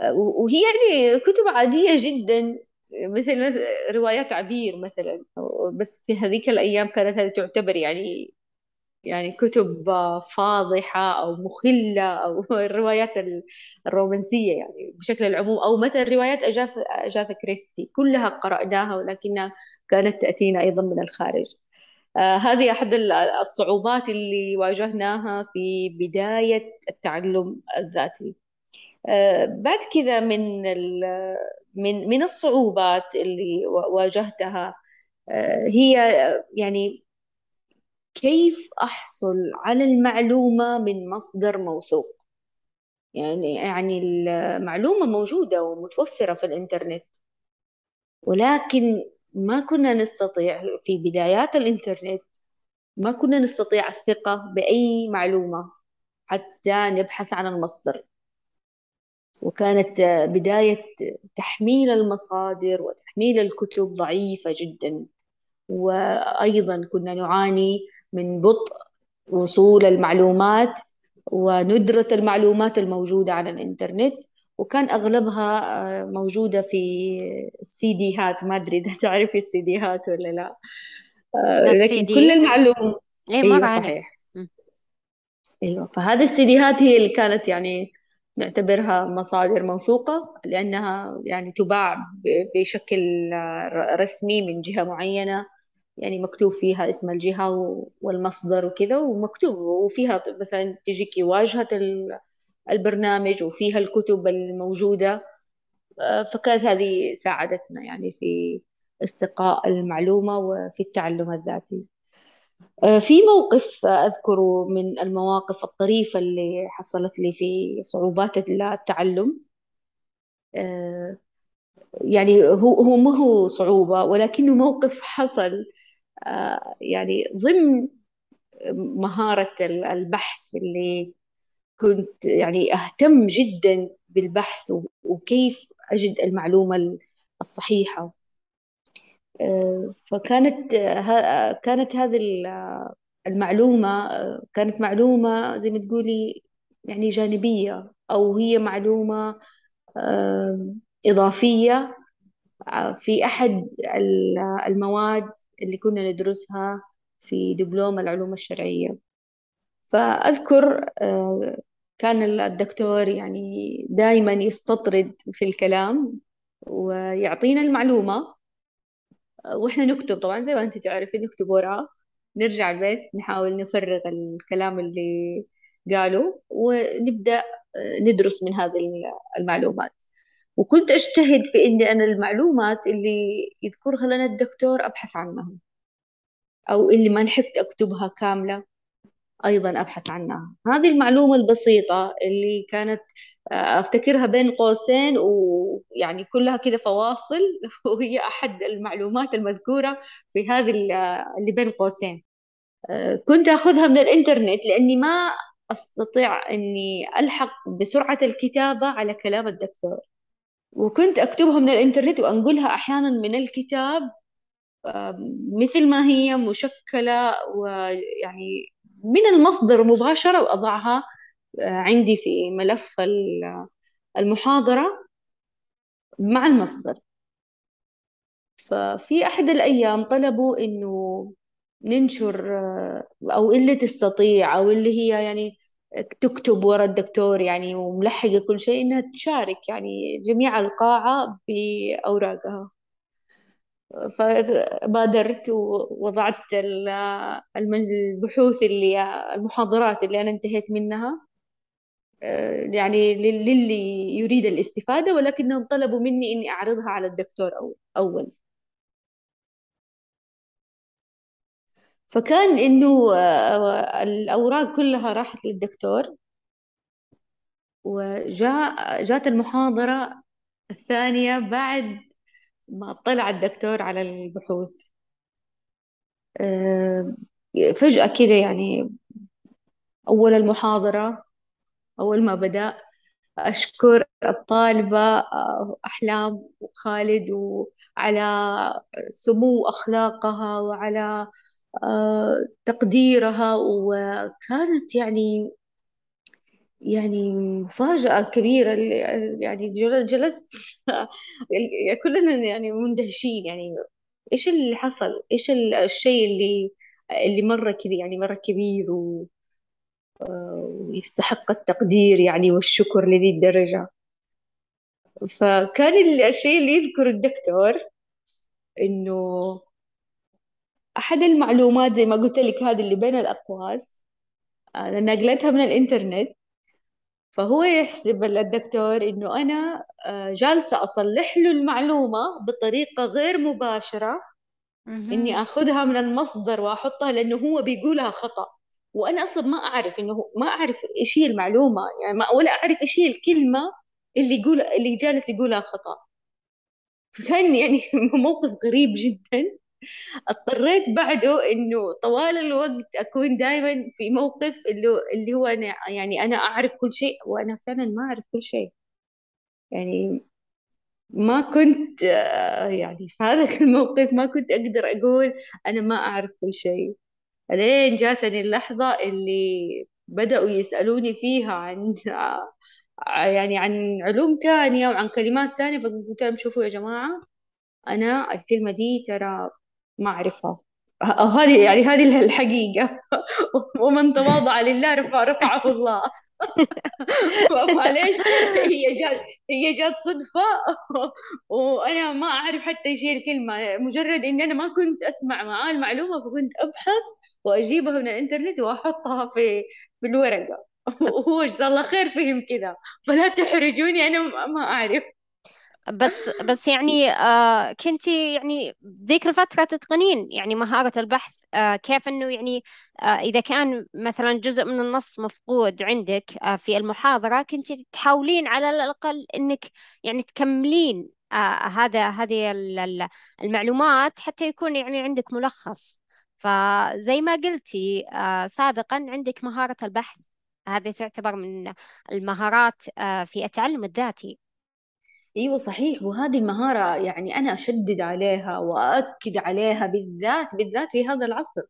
آه، وهي يعني كتب عادية جدا مثل روايات عبير مثلا بس في هذيك الأيام كانت تعتبر يعني يعني كتب فاضحة أو مخلة أو الروايات ال- الرومانسية يعني بشكل العموم أو مثلا روايات أجاث أجاثا كريستي كلها قرأناها ولكنها كانت تأتينا أيضا من الخارج. آه هذه أحد ال- الصعوبات اللي واجهناها في بداية التعلم الذاتي. آه بعد كذا من من من الصعوبات اللي واجهتها آه هي يعني كيف أحصل على المعلومة من مصدر موثوق؟ يعني يعني المعلومة موجودة ومتوفرة في الإنترنت ولكن ما كنا نستطيع في بدايات الإنترنت ما كنا نستطيع الثقة بأي معلومة حتى نبحث عن المصدر. وكانت بداية تحميل المصادر وتحميل الكتب ضعيفة جدا وأيضا كنا نعاني من بطء وصول المعلومات وندرة المعلومات الموجودة على الإنترنت وكان أغلبها آه، موجودة في السيديهات ما أدري إذا تعرفي السيديهات ولا لا. آه، لكن كل ليه مر أيوة صحيح. أيوة فهذه السيديهات هي اللي كانت يعني نعتبرها مصادر موثوقة لأنها يعني تباع بشكل آه، رسمي من جهة معينة. يعني مكتوب فيها اسم الجهة والمصدر وكذا ومكتوب وفيها مثلا تجيكي واجهة ال- البرنامج وفيها الكتب الموجودة. آه، فكانت هذه ساعدتنا يعني في استقاء المعلومة وفي التعلم الذاتي. آه، في موقف أذكره من المواقف الطريفة اللي حصلت لي في صعوبات التعلم. آه، يعني هو هو ما هو صعوبة ولكنه موقف حصل. يعني ضمن مهارة البحث اللي كنت يعني أهتم جدا بالبحث وكيف أجد المعلومة الصحيحة. آه، فكانت آه، كانت هذه المعلومة آه، كانت معلومة زي ما تقولي يعني جانبية أو هي معلومة إضافية في أحد المواد اللي كنا ندرسها في دبلوم العلوم الشرعية. فأذكر آه، كان الدكتور يعني دائما يستطرد في الكلام ويعطينا المعلومة. وإحنا نكتب طبعا زي ما أنت تعرفي نكتب ورقة. نرجع البيت نحاول نفرغ الكلام اللي قاله ونبدأ آه، ندرس من هذه المعلومات. وكنت أجتهد في إني أنا المعلومات اللي يذكرها لنا الدكتور أبحث عنها أو اللي ما لحقت أكتبها كاملة أيضا أبحث عنها. هذه المعلومة البسيطة اللي كانت آه، أفتكرها بين قوسين ويعني كلها كده فواصل وهي أحد المعلومات المذكورة في هذه اللي بين قوسين. آه، كنت أخذها من الإنترنت لأني ما أستطيع أني ألحق بسرعة الكتابة على كلام الدكتور. وكنت أكتبها من الإنترنت وأنقلها أحيانا من الكتاب مثل ما هي مشكلة ويعني من المصدر مباشرة وأضعها آه، عندي في ملف المحاضرة مع المصدر. ففي أحد الأيام طلبوا إنه ننشر آه، أو اللي تستطيع أو اللي هي يعني تكتب ورا الدكتور يعني وملحقة كل شيء إنها تشارك يعني جميع القاعة بأوراقها. فبادرت ووضعت البحوث اللي المحاضرات اللي أنا انتهيت منها آه، يعني للي يريد الاستفادة ولكنهم طلبوا مني إني أعرضها على الدكتور أول. فكان إنه آه، الأوراق كلها راحت للدكتور وجاء جات المحاضرة الثانية بعد ما طلع الدكتور على البحوث. آه، فجأة كده يعني أول المحاضرة أول ما بدأ أشكر الطالبة أحلام وخالد وعلى سمو أخلاقها وعلى تقديرها وكانت يعني يعني مفاجأة كبيرة يعني جلست كلنا يعني مندهشين يعني إيش اللي حصل؟ إيش الشيء اللي اللي مرة كذا يعني مرة كبير و ويستحق التقدير يعني والشكر لذي الدرجة. فكان الشيء اللي يذكر الدكتور إنه أحد المعلومات زي ما قلت لك هذه اللي بين الأقواس أنا نقلتها من الإنترنت. فهو يحسب الدكتور إنه أنا آه، جالسة أصلح له المعلومة بطريقة غير مباشرة إني أخذها من المصدر وأحطها لأنه هو بيقولها خطأ. وأنا أصلا ما أعرف إنه ما أعرف إيش هي المعلومة يعني ما ولا أعرف إيش هي الكلمة اللي يقول اللي جالس يقولها خطأ. فكان يعني موقف غريب جدا. اضطريت بعده إنه طوال الوقت أكون دائما في موقف اللي اللي هو أنا يعني أنا أعرف كل شيء وأنا فعلا ما أعرف كل شيء. يعني ما كنت يعني في هذا الموقف ما كنت أقدر أقول أنا ما أعرف كل شيء. لين جاتني اللحظة اللي بدأوا يسألوني فيها عن يعني عن علوم تانية وعن كلمات تانية فقلت لهم شوفوا يا جماعة أنا الكلمة دي ترى ما أعرفها. هذه يعني هذه الحقيقة. ومن تواضع لله رفع رفعه الله. معليش هي جات هي جات صدفة. وأنا ما أعرف حتى إيش هي الكلمة. مجرد إني أنا ما كنت أسمع معاه المعلومة فكنت أبحث وأجيبها من الإنترنت وأحطها في في الورقة. وهو جزاه الله خير فهم كذا. فلا تحرجوني أنا ما أعرف. بس بس يعني آه كنتي يعني ذيك الفترة تتقنين يعني مهارة البحث آه كيف إنه يعني آه إذا كان مثلا جزء من النص مفقود عندك آه في المحاضرة كنتي تحاولين على الأقل إنك يعني تكملين آه هذا هذه ال- ال- المعلومات حتى يكون يعني عندك ملخص. فزي ما قلتي آه سابقا عندك مهارة البحث هذه تعتبر من المهارات آه في التعلم الذاتي. إيوه صحيح. وهذه المهارة يعني أنا أشدد عليها وأؤكد عليها بالذات بالذات في هذا العصر.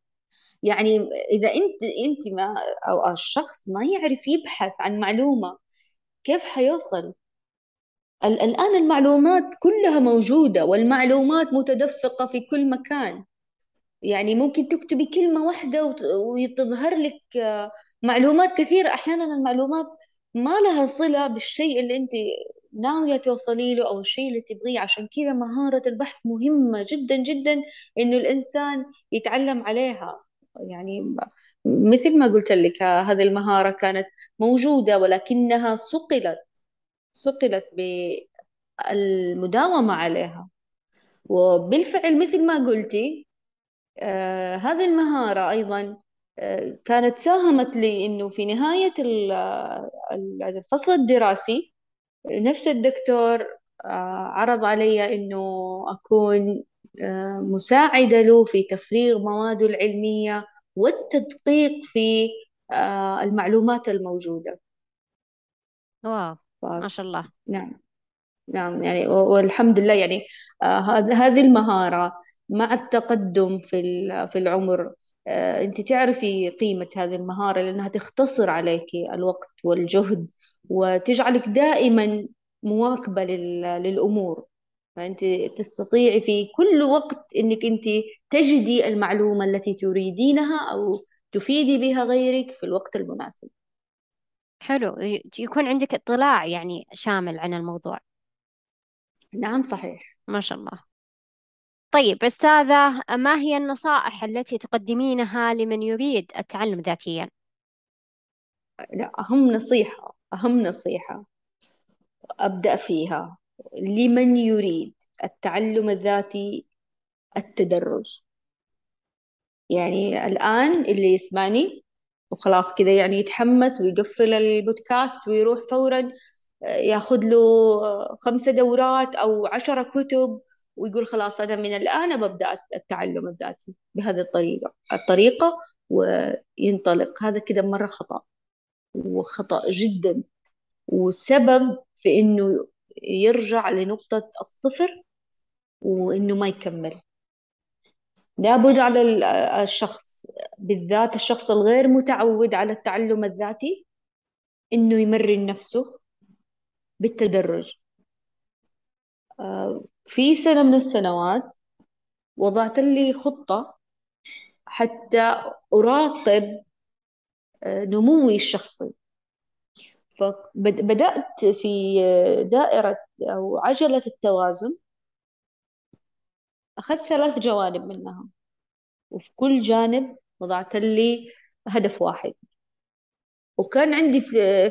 يعني إذا أنت أنت ما أو الشخص ما يعرف يبحث عن معلومة كيف حيوصل؟ ال- الآن المعلومات كلها موجودة والمعلومات متدفقة في كل مكان. يعني ممكن تكتبي كلمة واحدة وت- وتظهر لك معلومات كثيرة. أحيانا المعلومات ما لها صلة بالشيء اللي أنت ناوية توصلي له أو الشيء اللي تبغيه. عشان كذا مهارة البحث مهمة جدا جدا إنه الإنسان يتعلم عليها. يعني مثل ما قلت لك هذه المهارة كانت موجودة ولكنها صقلت صقلت بالمداومة عليها. وبالفعل مثل ما قلتي آه، هذه المهارة أيضا آه، كانت ساهمت لي إنه في نهاية ال- ال- الفصل الدراسي نفس الدكتور آه، عرض علي إنه أكون آه، مساعدة له في تفريغ مواده العلمية والتدقيق في آه، المعلومات الموجودة. واو ف- ما شاء الله. نعم نعم يعني والحمد لله يعني هذ- هذه المهارة مع التقدم في ال- في العمر أنت تعرفي قيمة هذه المهارة لأنها تختصر عليك الوقت والجهد وتجعلك دائما مواكبة لل- للأمور. فأنت تستطيعي في كل وقت أنك أنت تجدي المعلومة التي تريدينها أو تفيدي بها غيرك في الوقت المناسب. حلو. يكون عندك اطلاع يعني شامل عن الموضوع. نعم صحيح. ما شاء الله. طيب أستاذة ما هي النصائح التي تقدمينها لمن يريد التعلم ذاتيا؟ لا أهم نصيحة. أهم نصيحة أبدأ فيها. لمن يريد التعلم الذاتي التدرج. يعني الآن اللي يسمعني وخلاص كذا يعني يتحمس ويقفل البودكاست ويروح فورا آه، ياخذ له آه، خمسة دورات أو عشرة كتب ويقول خلاص أنا من الآن ببدأ التعلم الذاتي بهذه الطريقة. الطريقة وينطلق. هذا كده مرة خطأ. وخطأ جدا. وسبب في إنه يرجع لنقطة الصفر وإنه ما يكمل. لابد على ال- الشخص بالذات الشخص الغير متعود على التعلم الذاتي إنه يمرن نفسه بالتدرج. آه، في سنة من السنوات وضعت لي خطة حتى أراقب نموي الشخصي. فبدأت في دائرة أو عجلة التوازن. أخذت ثلاث جوانب منها. وفي كل جانب وضعت لي هدف واحد. وكان عندي في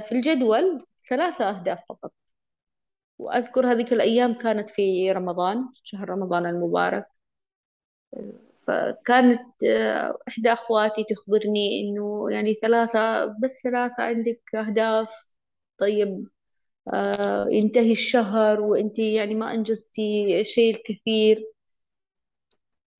في الجدول ثلاثة أهداف فقط. وأذكر هذيك الأيام كانت في رمضان شهر رمضان المبارك. فكانت آه، إحدى أخواتي تخبرني إنه يعني ثلاثة بس ثلاثة عندك أهداف. طيب آه، ينتهي الشهر وأنت يعني ما أنجزتي شيء كثير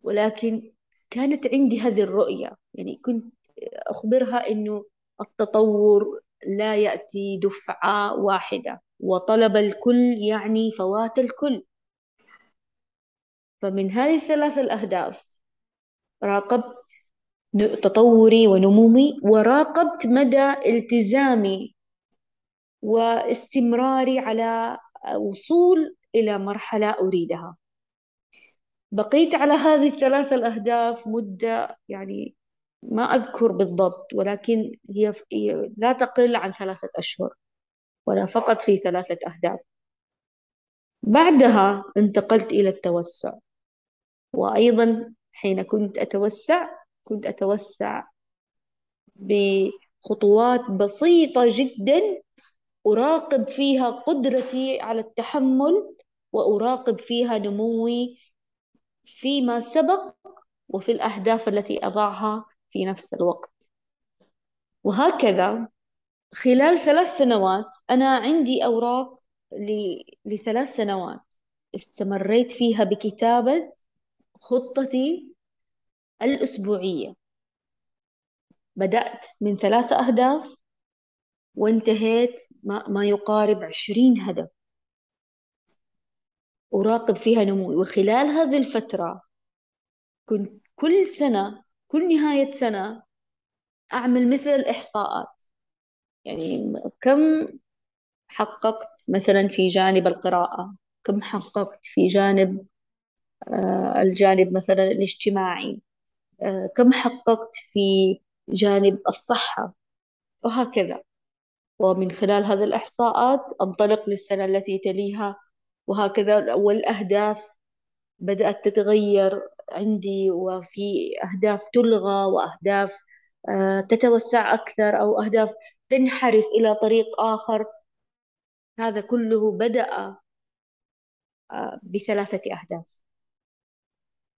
ولكن كانت عندي هذه الرؤية. يعني كنت أخبرها إنه التطور لا يأتي دفعة واحدة وطلب الكل يعني فوات الكل. فمن هذه الثلاث الأهداف راقبت تطوري ونمومي وراقبت مدى التزامي واستمراري على وصول إلى مرحلة أريدها. بقيت على هذه الثلاث الأهداف مدة يعني ما أذكر بالضبط ولكن هي لا تقل عن ثلاثة أشهر ولا فقط في ثلاثة أهداف. بعدها انتقلت إلى التوسع وأيضا حين كنت أتوسع كنت أتوسع بخطوات بسيطة جدا أراقب فيها قدرتي على التحمل وأراقب فيها نموي فيما سبق وفي الأهداف التي أضعها في نفس الوقت. وهكذا خلال ثلاث سنوات أنا عندي أوراق لثلاث سنوات استمريت فيها بكتابة خطتي الأسبوعية. بدأت من ثلاثة أهداف وانتهيت ما, يقارب عشرين هدف. أراقب فيها نموي. وخلال هذه الفترة كنت كل سنة كل نهاية سنة أعمل مثل الإحصاءات يعني كم حققت مثلا في جانب القراءة؟ كم حققت في جانب الجانب مثلا الاجتماعي. آه، كم حققت في جانب الصحة؟ وهكذا. ومن خلال هذه الإحصاءات أنطلق للسنة التي تليها. وهكذا والأهداف بدأت تتغير عندي وفي أهداف تلغى وأهداف آه، تتوسع أكثر أو أهداف تنحرف إلى طريق آخر. هذا كله بدأ بثلاثة أهداف.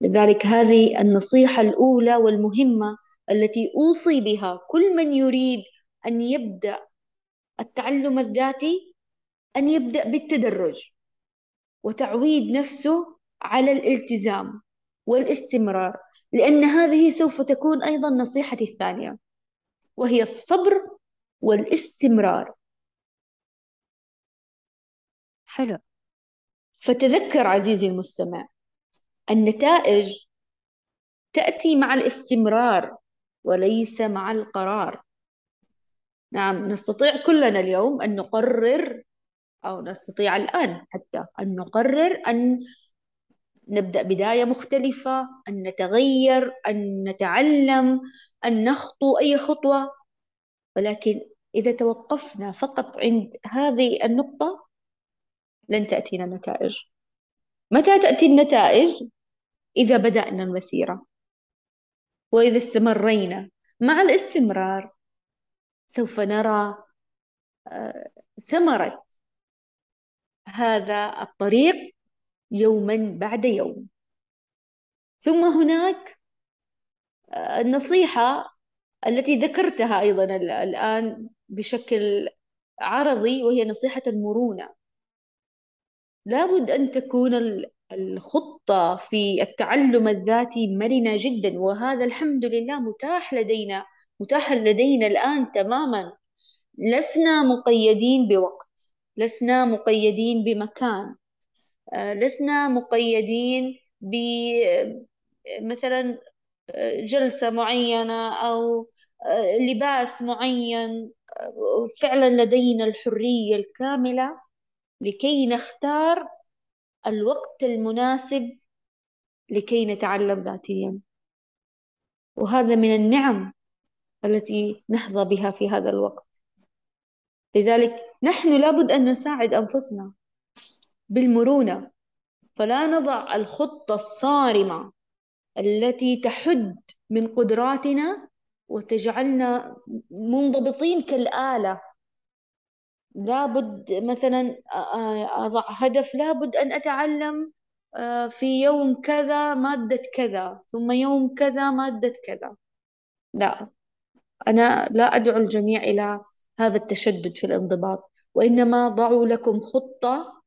لذلك هذه النصيحة الأولى والمهمة التي أوصي بها كل من يريد أن يبدأ التعلم الذاتي أن يبدأ بالتدرج وتعويد نفسه على الالتزام والاستمرار لأن هذه سوف تكون أيضا نصيحتي الثانية وهي الصبر والاستمرار. حلو. فتذكر عزيزي المستمع النتائج تأتي مع الاستمرار وليس مع القرار. نعم نستطيع كلنا اليوم أن نقرر أو نستطيع الآن حتى أن نقرر أن نبدأ بداية مختلفة أن نتغير أن نتعلم أن نخطو أي خطوة. ولكن إذا توقفنا فقط عند هذه النقطة لن تأتينا نتائج متى تأتي النتائج؟ إذا بدأنا المسيرة. وإذا استمرينا مع الاستمرار سوف نرى آه، ثمرة هذا الطريق يوما بعد يوم. ثم هناك آه، النصيحة التي ذكرتها أيضا الآن بشكل عرضي وهي نصيحة المرونة. لابد أن تكون الخطة في التعلم الذاتي مرنة جدا وهذا الحمد لله متاح لدينا متاح لدينا الآن تماما. لسنا مقيدين بوقت لسنا مقيدين بمكان آه، لسنا مقيدين بمثلا آه، جلسة معينة أو آه، لباس معين فعلا لدينا الحرية الكاملة لكي نختار الوقت المناسب لكي نتعلم ذاتيا وهذا من النعم التي نحظى بها في هذا الوقت. لذلك نحن لابد أن نساعد أنفسنا بالمرونة. فلا نضع الخطة الصارمة التي تحد من قدراتنا وتجعلنا منضبطين كالآلة لابد مثلا أضع هدف لابد أن أتعلم في يوم كذا مادة كذا ثم يوم كذا مادة كذا. لا أنا لا أدعو الجميع إلى هذا التشدد في الانضباط وإنما ضعوا لكم خطة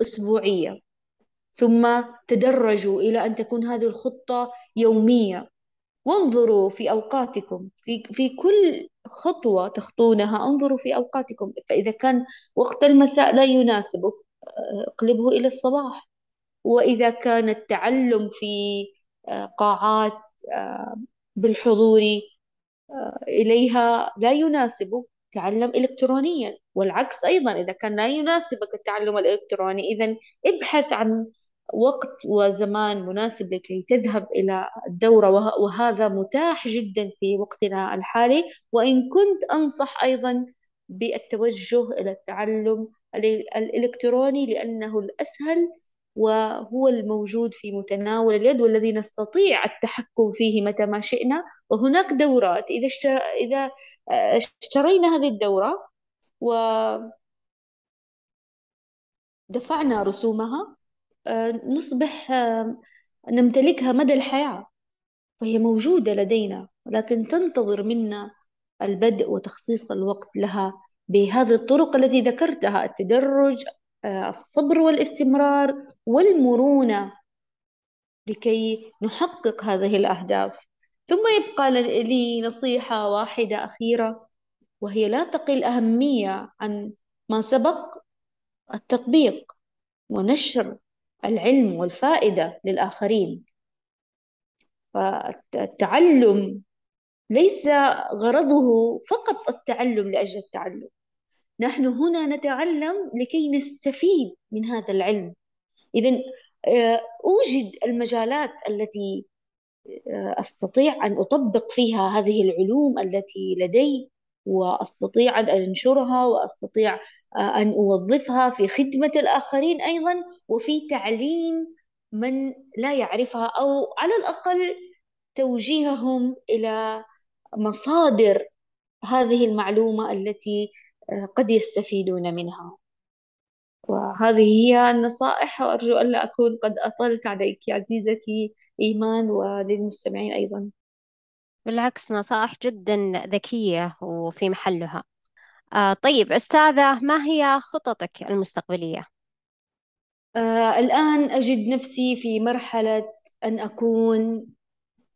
أسبوعية. ثم تدرجوا إلى أن تكون هذه الخطة يومية. وانظروا في أوقاتكم في, في كل خطوة تخطونها انظروا في أوقاتكم. فإذا كان وقت المساء لا يناسبك اقلبه إلى الصباح. وإذا كان التعلم في قاعات بالحضور إليها لا يناسبك تعلم إلكترونيا. والعكس أيضا إذا كان لا يناسبك التعلم الإلكتروني إذا ابحث عن وقت وزمان مناسب لكي تذهب إلى الدورة وهذا متاح جدا في وقتنا الحالي. وإن كنت أنصح أيضا بالتوجه إلى التعلم الإلكتروني لأنه الأسهل وهو الموجود في متناول اليد والذي نستطيع التحكم فيه متى ما شئنا. وهناك دورات. إذا إذا اشترينا هذه الدورة ودفعنا رسومها نصبح نمتلكها مدى الحياة. فهي موجودة لدينا ولكن تنتظر منا البدء وتخصيص الوقت لها بهذه الطرق التي ذكرتها التدرج الصبر والاستمرار والمرونة لكي نحقق هذه الأهداف. ثم يبقى لي نصيحة واحدة أخيرة وهي لا تقل أهمية عن ما سبق التطبيق ونشر العلم والفائدة للآخرين. فالتعلم ليس غرضه فقط التعلم لأجل التعلم. نحن هنا نتعلم لكي نستفيد من هذا العلم. إذا آه، أوجد المجالات التي آه، أستطيع أن أطبق فيها هذه العلوم التي لدي. وأستطيع أن أنشرها وأستطيع آه، أن أوظفها في خدمة الآخرين أيضا وفي تعليم من لا يعرفها أو على الأقل توجيههم إلى مصادر هذه المعلومة التي آه، قد يستفيدون منها. وهذه هي النصائح وأرجو ألا أكون قد أطلت عليك عزيزتي إيمان وللمستمعين أيضا. بالعكس نصائح جدا ذكية وفي محلها آه طيب أستاذة ما هي خططك المستقبلية؟ آه الآن أجد نفسي في مرحلة أن أكون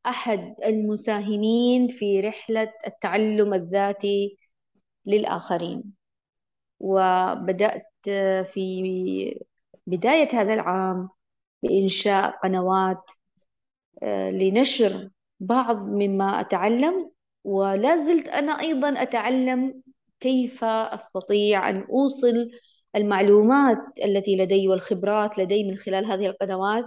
أحد المساهمين في رحلة التعلم الذاتي للآخرين وبدأت في بداية هذا العام بإنشاء قنوات آه، لنشر بعض مما أتعلم ولا زلت أنا أيضا أتعلم كيف أستطيع أن أوصل المعلومات التي لدي والخبرات لدي من خلال هذه القنوات.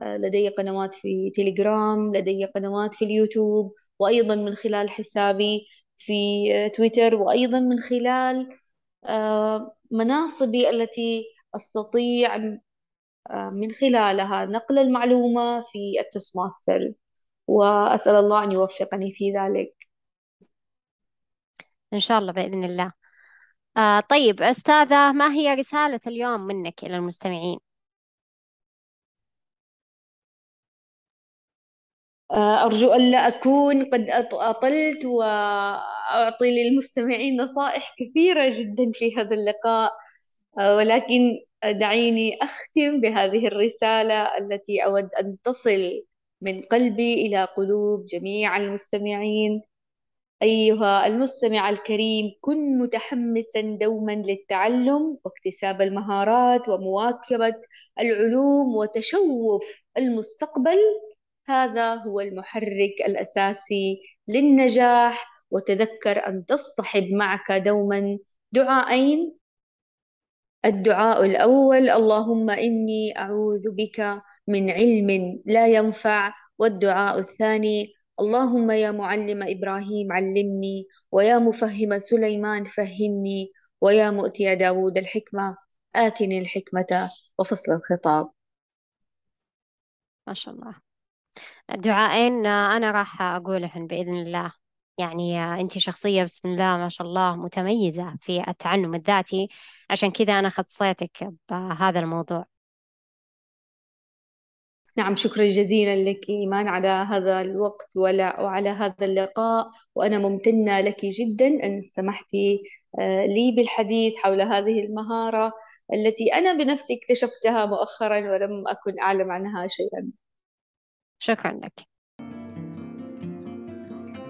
آه، لدي قنوات في تليجرام لدي قنوات في اليوتيوب وأيضا من خلال حسابي في آه، تويتر وأيضا من خلال مناصبي التي أستطيع من خلالها نقل المعلومة في ال Toastmasters وأسأل الله أن يوفقني في ذلك. إن شاء الله بإذن الله. آه طيب أستاذة ما هي رسالة اليوم منك إلى المستمعين؟ آه، أرجو ألا أكون قد أطلت وأعطي للمستمعين نصائح كثيرة جدا في هذا اللقاء. آه، ولكن دعيني أختم بهذه الرسالة التي أود أن تصل من قلبي إلى قلوب جميع المستمعين. أيها المستمع الكريم كن متحمسا دوما للتعلم واكتساب المهارات ومواكبة العلوم وتشوف المستقبل. هذا هو المحرك الأساسي للنجاح وتذكر أن تصطحب معك دوما دعاءين الدعاء الأول اللهم إني أعوذ بك من علم لا ينفع. والدعاء الثاني اللهم يا معلم إبراهيم علمني ويا مفهم سليمان فهمني ويا مؤتي داود الحكمة. آتني الحكمة وفصل الخطاب. ما شاء الله. الدعائين أنا راح أقولهن بإذن الله. يعني أنت شخصية بسم الله ما شاء الله متميزة في التعلم الذاتي عشان كذا أنا خصيتك بهذا الموضوع. نعم شكرا جزيلا لك إيمان على هذا الوقت وعلى هذا اللقاء وأنا ممتنة لك جدا أن سمحتي آه، لي بالحديث حول هذه المهارة التي أنا بنفسي اكتشفتها مؤخرا ولم أكن أعلم عنها شيئا. شكرا لك.